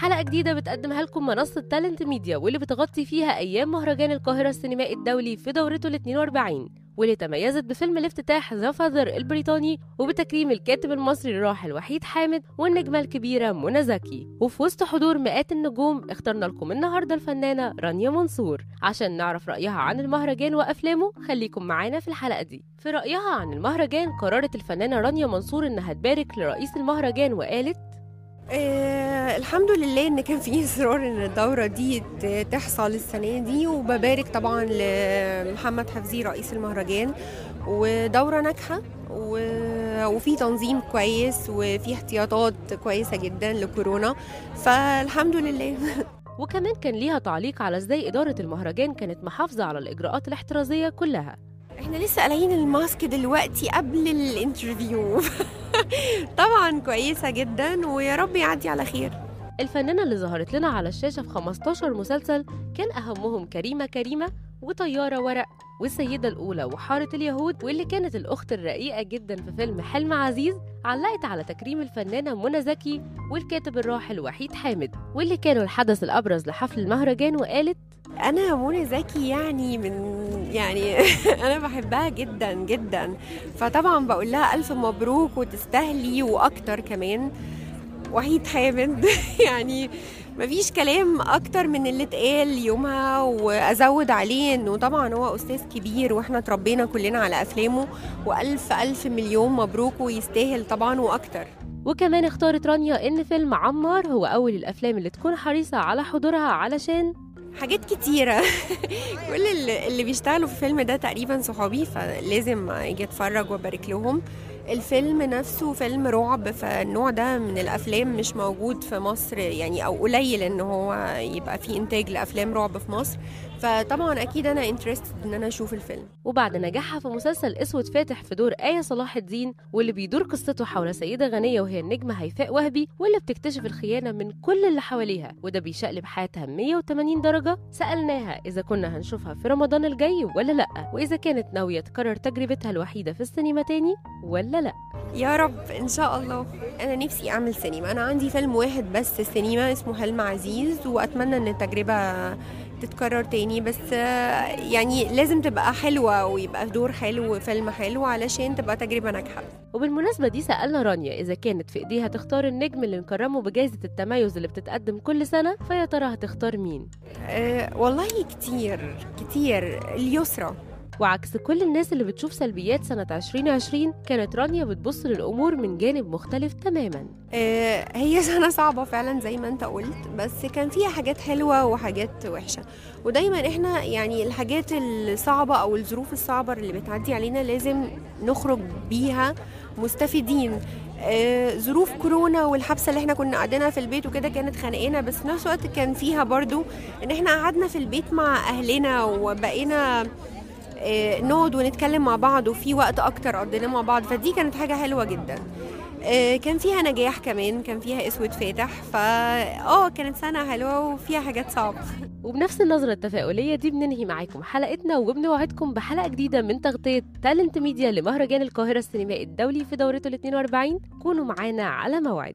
حلقة جديدة بتقدمها لكم منصة Talent Media واللي بتغطي فيها أيام مهرجان القاهرة السينمائي الدولي في دورته ال 42 واللي تميزت بفيلم الافتتاح The Father البريطاني وبتكريم الكاتب المصري الراحل وحيد حامد والنجمة الكبيرة منى زكي. وفي وسط حضور مئات النجوم اخترنا لكم النهاردة الفنانة رانيا منصور. عشان نعرف رأيها عن المهرجان وأفلامه خليكم معانا في الحلقة دي. في رأيها عن المهرجان قررت الفنانة رانيا منصور إنها تبارك لرئيس المهرجان وقالت آه الحمد لله إن كان في إصرار إن الدورة دي تحصل السنة دي وببارك طبعا لمحمد حفظي رئيس المهرجان ودورة ناجحة وفي تنظيم كويس وفي احتياطات كويسة جدا لكورونا. فالحمد لله. وكمان كان ليها تعليق على إزاي إدارة المهرجان كانت محافظة على الإجراءات الاحترازية كلها. إحنا لسه قايلين ال mask دلوقتي قبل ال interview. طبعا كويسة جدا ويا رب يعدي على خير. الفنانة اللي ظهرت لنا على الشاشة في 15 مسلسل كان أهمهم كريمة كريمة وطيارة ورق. والسيدة الأولى وحارة اليهود واللي كانت الأخت الرقيقة جدا في فيلم حلم عزيز علقت على تكريم الفنانة منى زكي والكاتب الراحل وحيد حامد. واللي كانوا الحدث الأبرز لحفل المهرجان وقالت أنا منى زكي يعني من يعني أنا بحبها جدا جدا. فطبعا بقول لها ألف مبروك وتستاهلي وأكتر كمان. وحيد حامد يعني مفيش كلام أكتر من اللي اتقال يومها وأزود عليه إنه طبعا هو أستاذ كبير وإحنا اتربينا كلنا على أفلامه وألف ألف مليون مبروك ويستاهل طبعا وأكتر. وكمان اختارت رانيا إن فيلم عمار هو أول الأفلام اللي تكون حريصة على حضورها علشان حاجات كتيرة. كل اللي اللي بيشتغلوا في الفيلم ده تقريبا صحابي فلازم أجي أتفرج وأبارك لهم. الفيلم نفسه فيلم رعب فالنوع ده من الأفلام مش موجود في مصر يعني أو قليل إن هو يبقى في إنتاج لأفلام رعب في مصر. فطبعا أكيد أنا انترستد إن أنا أشوف الفيلم. وبعد نجاحها في مسلسل أسود فاتح في دور آية صلاح الدين واللي بيدور قصته حول سيدة غنية وهي النجمة هيفاء وهبي واللي بتكتشف الخيانة من كل اللي حواليها وده بيشقلب حياتها 180 درجة. سألناها إذا كنا هنشوفها في رمضان الجاي ولا لأ وإذا كانت ناوية تكرر تجربتها الوحيدة في السينما تاني ولا لأ؟ يا رب إن شاء الله. أنا نفسي أعمل سينما. أنا عندي فيلم واحد بس سينما اسمه حلم عزيز وأتمنى إن التجربة تتكرر تاني. بس آه، يعني لازم تبقى حلوة ويبقى دور حلو وفيلم حلو علشان تبقى تجربة ناجحة. وبالمناسبة دي سألنا رانيا إذا كانت في إيديها تختار النجم اللي نكرمه بجائزة التميز اللي بتتقدم كل سنة فيا ترى هتختار مين؟ أه والله كتير كتير. اليسرى. وعكس كل الناس اللي بتشوف سلبيات سنة 2020 كانت رانيا بتبص للأمور من جانب مختلف تماما. آه، هي سنة صعبة فعلا زي ما أنت قلت بس كان فيها حاجات حلوة وحاجات وحشة. ودايما إحنا يعني الحاجات الصعبة أو الظروف الصعبة اللي بتعدي علينا لازم نخرج بيها مستفيدين. آه، ظروف كورونا والحبسة اللي إحنا كنا قاعدينها في البيت وكده كانت خانقانا بس في نفس الوقت كان فيها برضو إن إحنا قعدنا في البيت مع أهلنا وبقينا نقعد ونتكلم مع بعض وفي وقت أكتر قضيناه مع بعض فدي كانت حاجة حلوة جدا. آه، كان فيها نجاح كمان كان فيها أسود فاتح فا آه كانت سنة حلوة وفيها حاجات صعبة. وبنفس النظرة التفاؤلية دي بننهي معاكم حلقتنا وبنوعدكم بحلقة جديدة من تغطية تالنت ميديا لمهرجان القاهرة السينمائي الدولي في دورته ال 42 كونوا معانا على موعد.